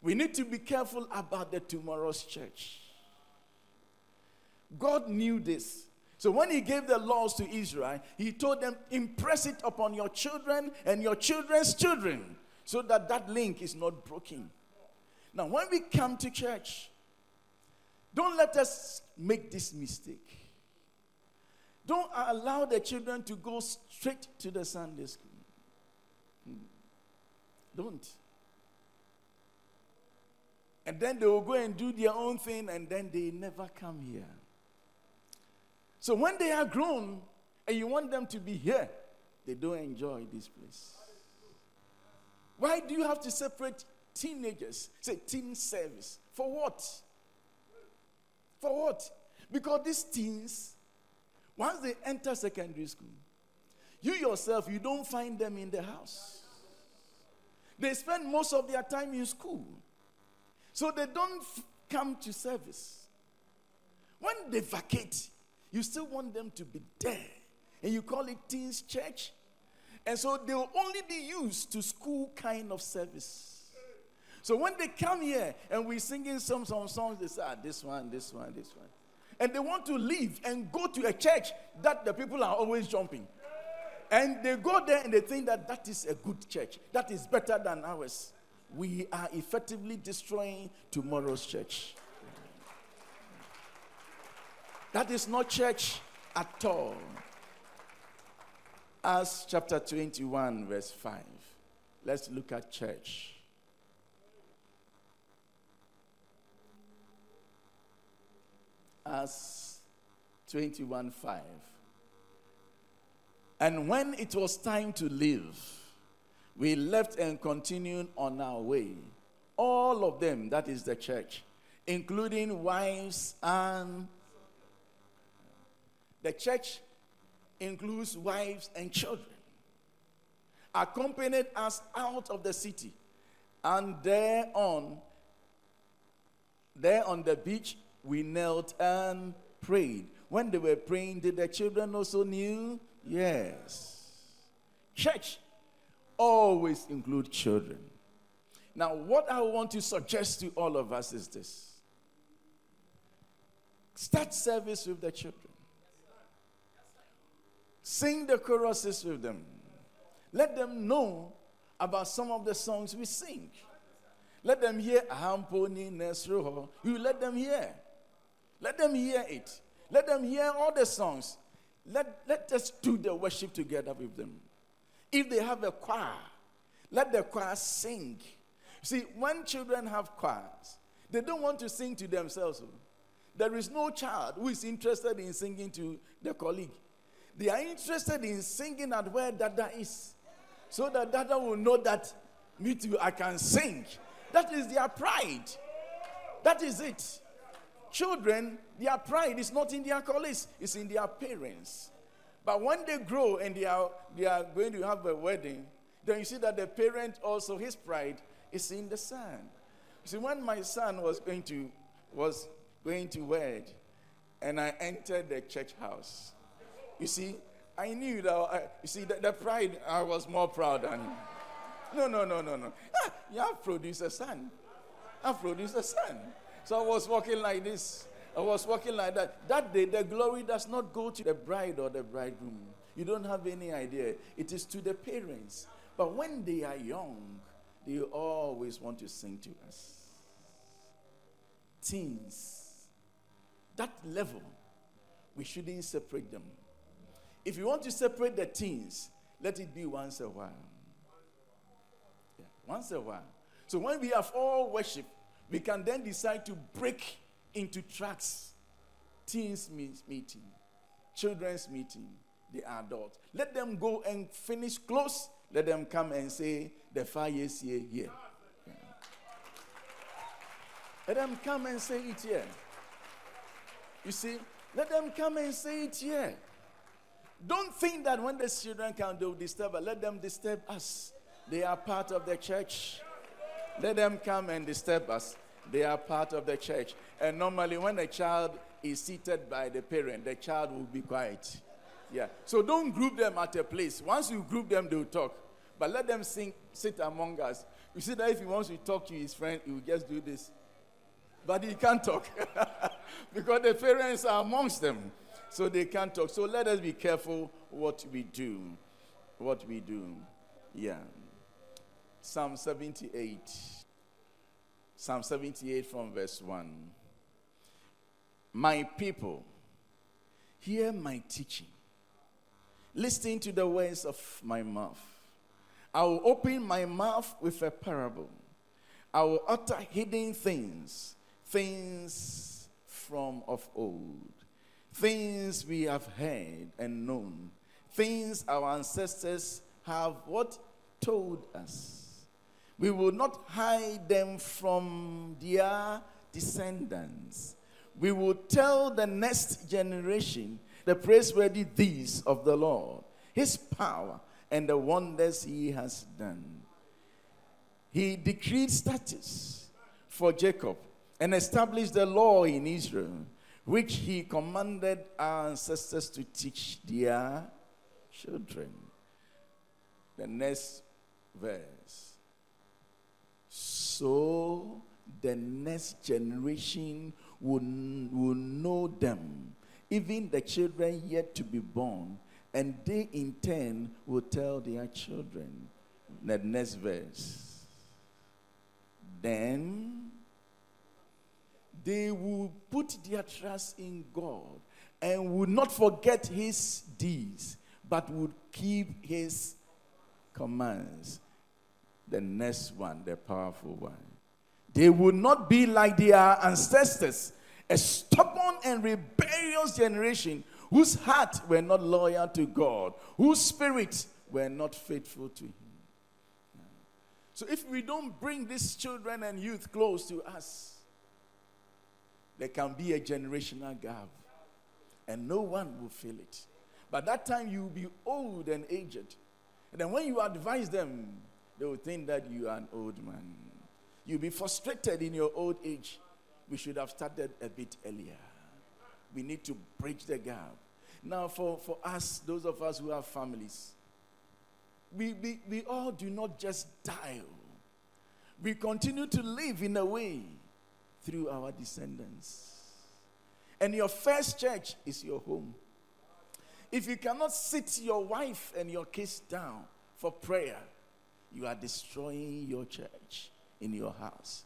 we need to be careful about the tomorrow's church. God knew this. So when he gave the laws to Israel, he told them, impress it upon your children and your children's children so that that link is not broken. Now, when we come to church, don't let us make this mistake. Don't allow the children to go straight to the Sunday school. Hmm. Don't. And then they will go and do their own thing and then they never come here. So when they are grown and you want them to be here, they don't enjoy this place. Why do you have to separate teenagers? Say teen service. For what? For what? Because these teens, once they enter secondary school, you yourself, you don't find them in the house. They spend most of their time in school. So they don't come to service. When they vacate, you still want them to be there. And you call it teens church. And so they will only be used to school kind of service. So when they come here and we're singing some, some songs, they say, ah, this one, this one, this one. And they want to leave and go to a church that the people are always jumping. And they go there and they think that that is a good church. That is better than ours. We are effectively destroying tomorrow's church. That is not church at all. Acts chapter 21, verse 5. Let's look at church. Acts 21, 5. And when it was time to leave, we left and continued on our way. All of them, that is the church, including wives and the church includes wives and children. Accompanied us out of the city. And there on, there on the beach, we knelt and prayed. When they were praying, did the children also kneel? Yes. Church always include children. Now, what I want to suggest to all of us is this start service with the children. Sing the choruses with them. Let them know about some of the songs we sing. Let them hear Ahamponi Nesroho. You let them hear. Let them hear it. Let them hear all the songs. Let, let us do the worship together with them. If they have a choir, let the choir sing. See, when children have choirs, they don't want to sing to themselves. There is no child who is interested in singing to the colleague. They are interested in singing at where Dada is. So that Dada will know that me too, I can sing. That is their pride. That is it. Children, their pride is not in their colleagues, it's in their parents. But when they grow and they are, they are going to have a wedding, then you see that the parent also, his pride is in the son. You see, when my son was going to was going to wed, and I entered the church house, you see, I knew that. I, you see, the, the, pride I was more proud than. No, no, no, no, no. Ah, you have produced a son. I've produced a son. So I was walking like this. I was walking like that. That day, the glory does not go to the bride or the bridegroom. You don't have any idea. It is to the parents. But when they are young, they always want to sing to us. Teens, that level, we shouldn't separate them. If you want to separate the teens, let it be once a while. Yeah, once a while. So when we have all worship, we can then decide to break into tracks. Teens meeting, children's meeting, the adults. Let them go and finish close. Let them come and say, the fire is here. here. Yeah. Let them come and say it here. You see, let them come and say it here. Don't think that when the children come, they'll disturb us. Let them disturb us. They are part of the church. Let them come and disturb us. They are part of the church. And normally, when a child is seated by the parent, the child will be quiet. Yeah. So don't group them at a place. Once you group them, they'll talk. But let them sing, sit among us. You see that if he wants to talk to his friend, he will just do this. But he can't talk [laughs] because the parents are amongst them. So they can't talk. So let us be careful what we do. What we do. Yeah. Psalm 78. Psalm 78 from verse 1. My people, hear my teaching. Listen to the words of my mouth. I will open my mouth with a parable. I will utter hidden things, things from of old, things we have heard and known, things our ancestors have what told us we will not hide them from their descendants. We will tell the next generation the praiseworthy deeds of the Lord, his power, and the wonders he has done. He decreed statutes for Jacob and established the law in Israel, which he commanded our ancestors to teach their children. The next verse so the next generation will, will know them, even the children yet to be born, and they in turn will tell their children. The next verse. Then they will put their trust in God and will not forget his deeds, but would keep his commands the next one, the powerful one. They would not be like their ancestors, a stubborn and rebellious generation whose hearts were not loyal to God, whose spirits were not faithful to Him. So, if we don't bring these children and youth close to us, there can be a generational gap, and no one will feel it. By that time, you will be old and aged. And then, when you advise them, they will think that you are an old man. You'll be frustrated in your old age. We should have started a bit earlier. We need to bridge the gap. Now, for, for us, those of us who have families, we, we, we all do not just die. We continue to live in a way through our descendants. And your first church is your home. If you cannot sit your wife and your kids down for prayer, you are destroying your church in your house.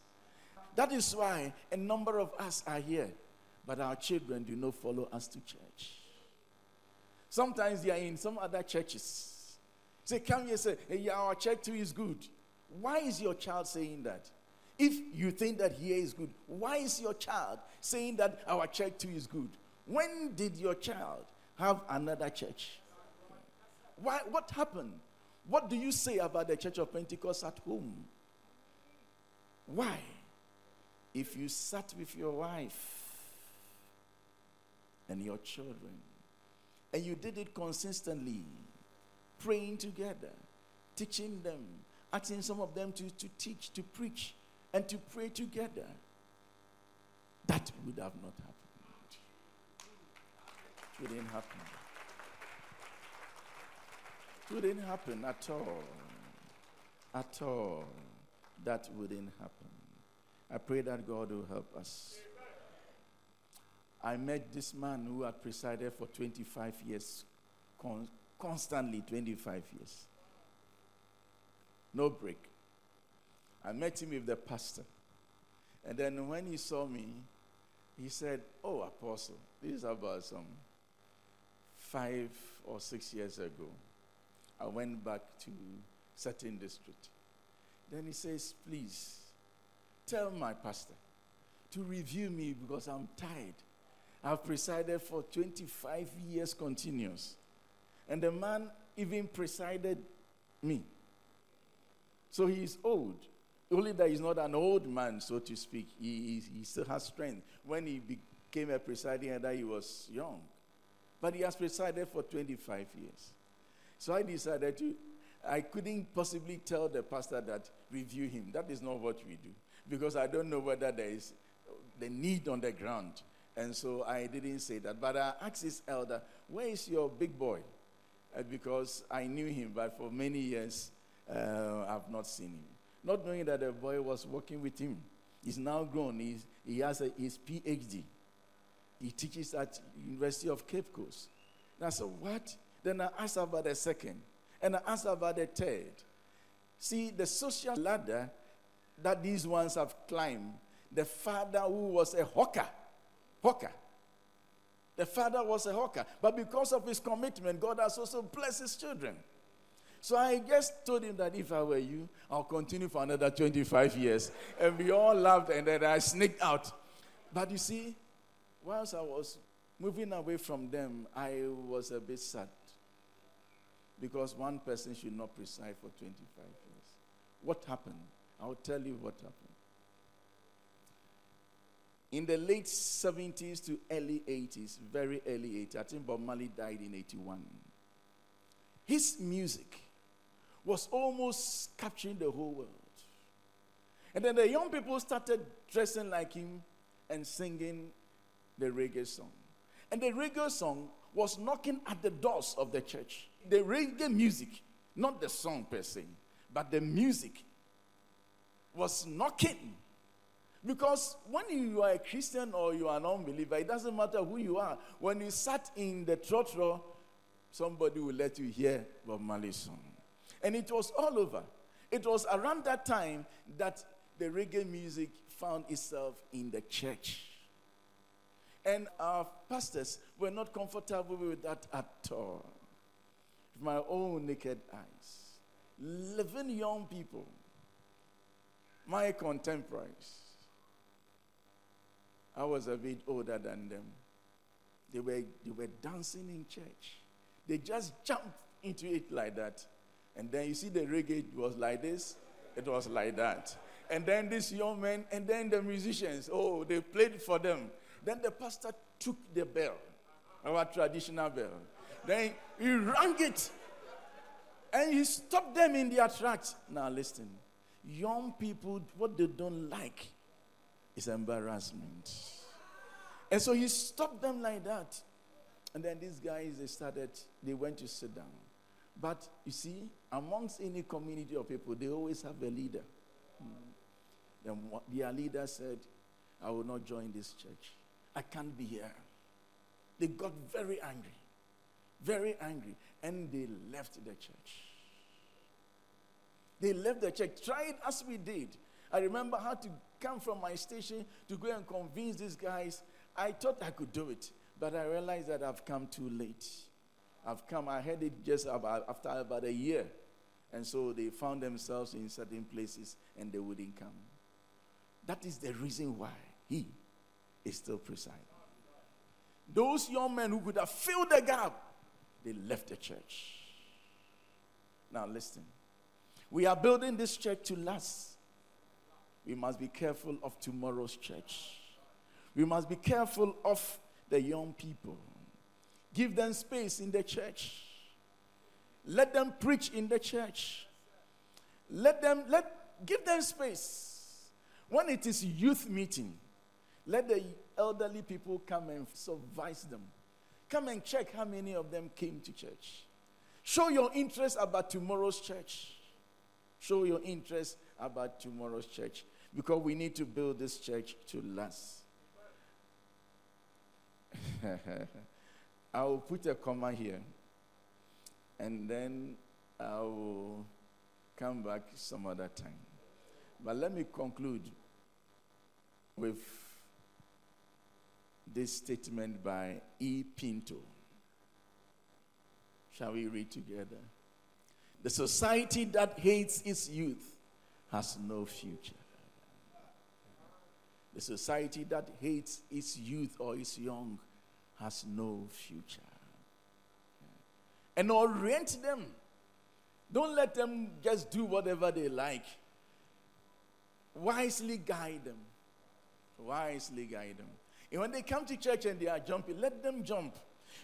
That is why a number of us are here, but our children do not follow us to church. Sometimes they are in some other churches. Say, come here, say, hey, our church too is good. Why is your child saying that? If you think that here is good, why is your child saying that our church too is good? When did your child have another church? Why, what happened? What do you say about the church of Pentecost at home? Why? If you sat with your wife and your children And you did it consistently, praying together, teaching them, asking some of them to, to teach, to preach, and to pray together. That would have not happened. It didn't happen. Wouldn't happen at all. At all. That wouldn't happen. I pray that God will help us. I met this man who had presided for 25 years, con- constantly 25 years. No break. I met him with the pastor. And then when he saw me, he said, Oh, Apostle, this is about some five or six years ago. I went back to certain district. Then he says, Please tell my pastor to review me because I'm tired. I've presided for 25 years continuous. And the man even presided me. So he is old. Only that he's not an old man, so to speak. He, he, he still has strength. When he became a presiding elder, he was young. But he has presided for 25 years. So I decided to, I couldn't possibly tell the pastor that review him. That is not what we do. Because I don't know whether there is the need on the ground. And so I didn't say that. But I asked his elder, Where is your big boy? Uh, because I knew him, but for many years uh, I've not seen him. Not knowing that the boy was working with him. He's now grown. He's, he has a, his PhD. He teaches at University of Cape Coast. And I said, What? Then I asked about the second. And I asked about the third. See, the social ladder that these ones have climbed, the father who was a hawker hawker. The father was a hawker. But because of his commitment, God has also blessed his children. So I just told him that if I were you, I'll continue for another 25 years. And we all laughed, and then I sneaked out. But you see, whilst I was moving away from them, I was a bit sad. Because one person should not preside for 25 years. What happened? I'll tell you what happened in the late 70s to early 80s, very early 80s, I think Bob Marley died in 81. His music was almost capturing the whole world. And then the young people started dressing like him and singing the reggae song. And the reggae song was knocking at the doors of the church. The reggae music, not the song per se, but the music was knocking because when you are a Christian or you are an unbeliever, it doesn't matter who you are. When you sat in the trotro, somebody will let you hear Bob Marley's song. And it was all over. It was around that time that the reggae music found itself in the church. And our pastors were not comfortable with that at all. With my own naked eyes. Living young people, my contemporaries, I was a bit older than them. They were, they were dancing in church. They just jumped into it like that. And then you see the reggae was like this, it was like that. And then this young man, and then the musicians, oh, they played for them. Then the pastor took the bell, our traditional bell. Then he rang it. And he stopped them in their tracks. Now listen, young people, what they don't like is embarrassment. And so he stopped them like that. And then these guys, they started, they went to sit down. But you see, amongst any community of people, they always have a leader. Hmm. Then their leader said, I will not join this church. I can't be here. They got very angry. Very angry. And they left the church. They left the church. Tried as we did. I remember how to come from my station to go and convince these guys. I thought I could do it, but I realized that I've come too late. I've come, I it just about, after about a year. And so they found themselves in certain places and they wouldn't come. That is the reason why he is still presiding. Those young men who could have filled the gap, they left the church. Now, listen. We are building this church to last we must be careful of tomorrow's church. We must be careful of the young people. Give them space in the church. Let them preach in the church. Let them let give them space. When it is youth meeting, let the elderly people come and supervise them. Come and check how many of them came to church. Show your interest about tomorrow's church. Show your interest about tomorrow's church because we need to build this church to last. [laughs] I will put a comma here and then I will come back some other time. But let me conclude with this statement by E. Pinto. Shall we read together? The society that hates its youth has no future. The society that hates its youth or its young has no future. And orient them. Don't let them just do whatever they like. Wisely guide them. Wisely guide them. And when they come to church and they are jumping, let them jump.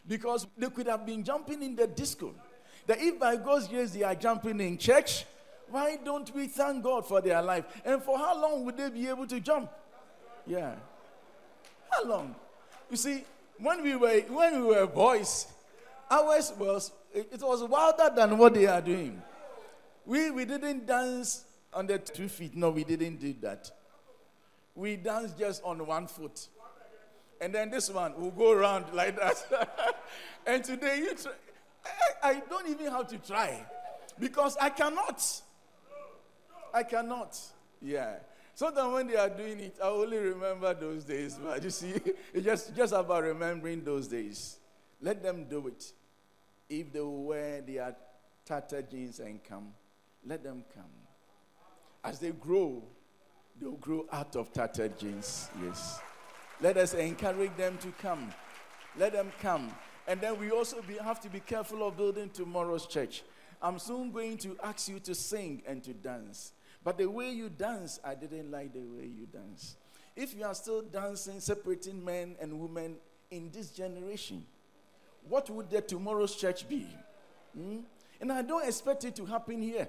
Because they could have been jumping in the disco. That if by God's grace they are jumping in church, why don't we thank God for their life? And for how long would they be able to jump? Yeah. How long? You see, when we were when we were boys, ours was it was wilder than what they are doing. We we didn't dance on the two feet. No, we didn't do that. We danced just on one foot. And then this one will go around like that. [laughs] and today you try, I, I don't even have to try because I cannot. I cannot. Yeah. So Sometimes when they are doing it, I only remember those days. But you see, [laughs] it's just, just about remembering those days. Let them do it. If they wear their tattered jeans and come, let them come. As they grow, they'll grow out of tattered jeans. Yes. Let us encourage them to come. Let them come. And then we also be, have to be careful of building tomorrow's church. I'm soon going to ask you to sing and to dance. But the way you dance, I didn't like the way you dance. If you are still dancing, separating men and women in this generation, what would the tomorrow's church be? Hmm? And I don't expect it to happen here.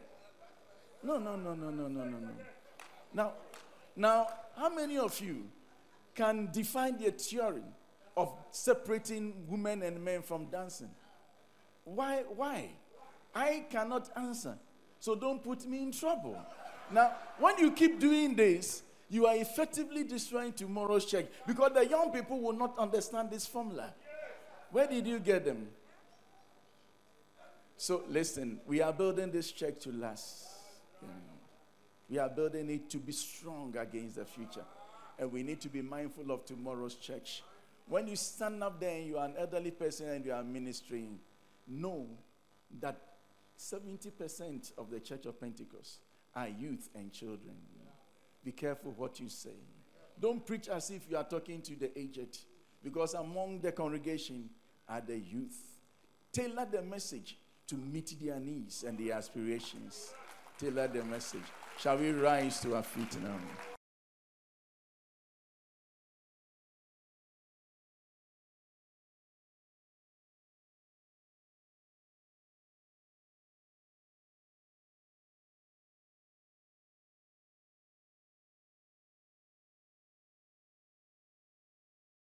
No, no, no, no, no, no, no, no. Now, now, how many of you can define the theory of separating women and men from dancing? Why? Why? I cannot answer. So don't put me in trouble. Now, when you keep doing this, you are effectively destroying tomorrow's church because the young people will not understand this formula. Where did you get them? So, listen, we are building this church to last. We are building it to be strong against the future. And we need to be mindful of tomorrow's church. When you stand up there and you are an elderly person and you are ministering, know that 70% of the church of Pentecost are youth and children. Be careful what you say. Don't preach as if you are talking to the aged, because among the congregation are the youth. Tailor the message to meet their needs and their aspirations. Tailor the message. Shall we rise to our feet now?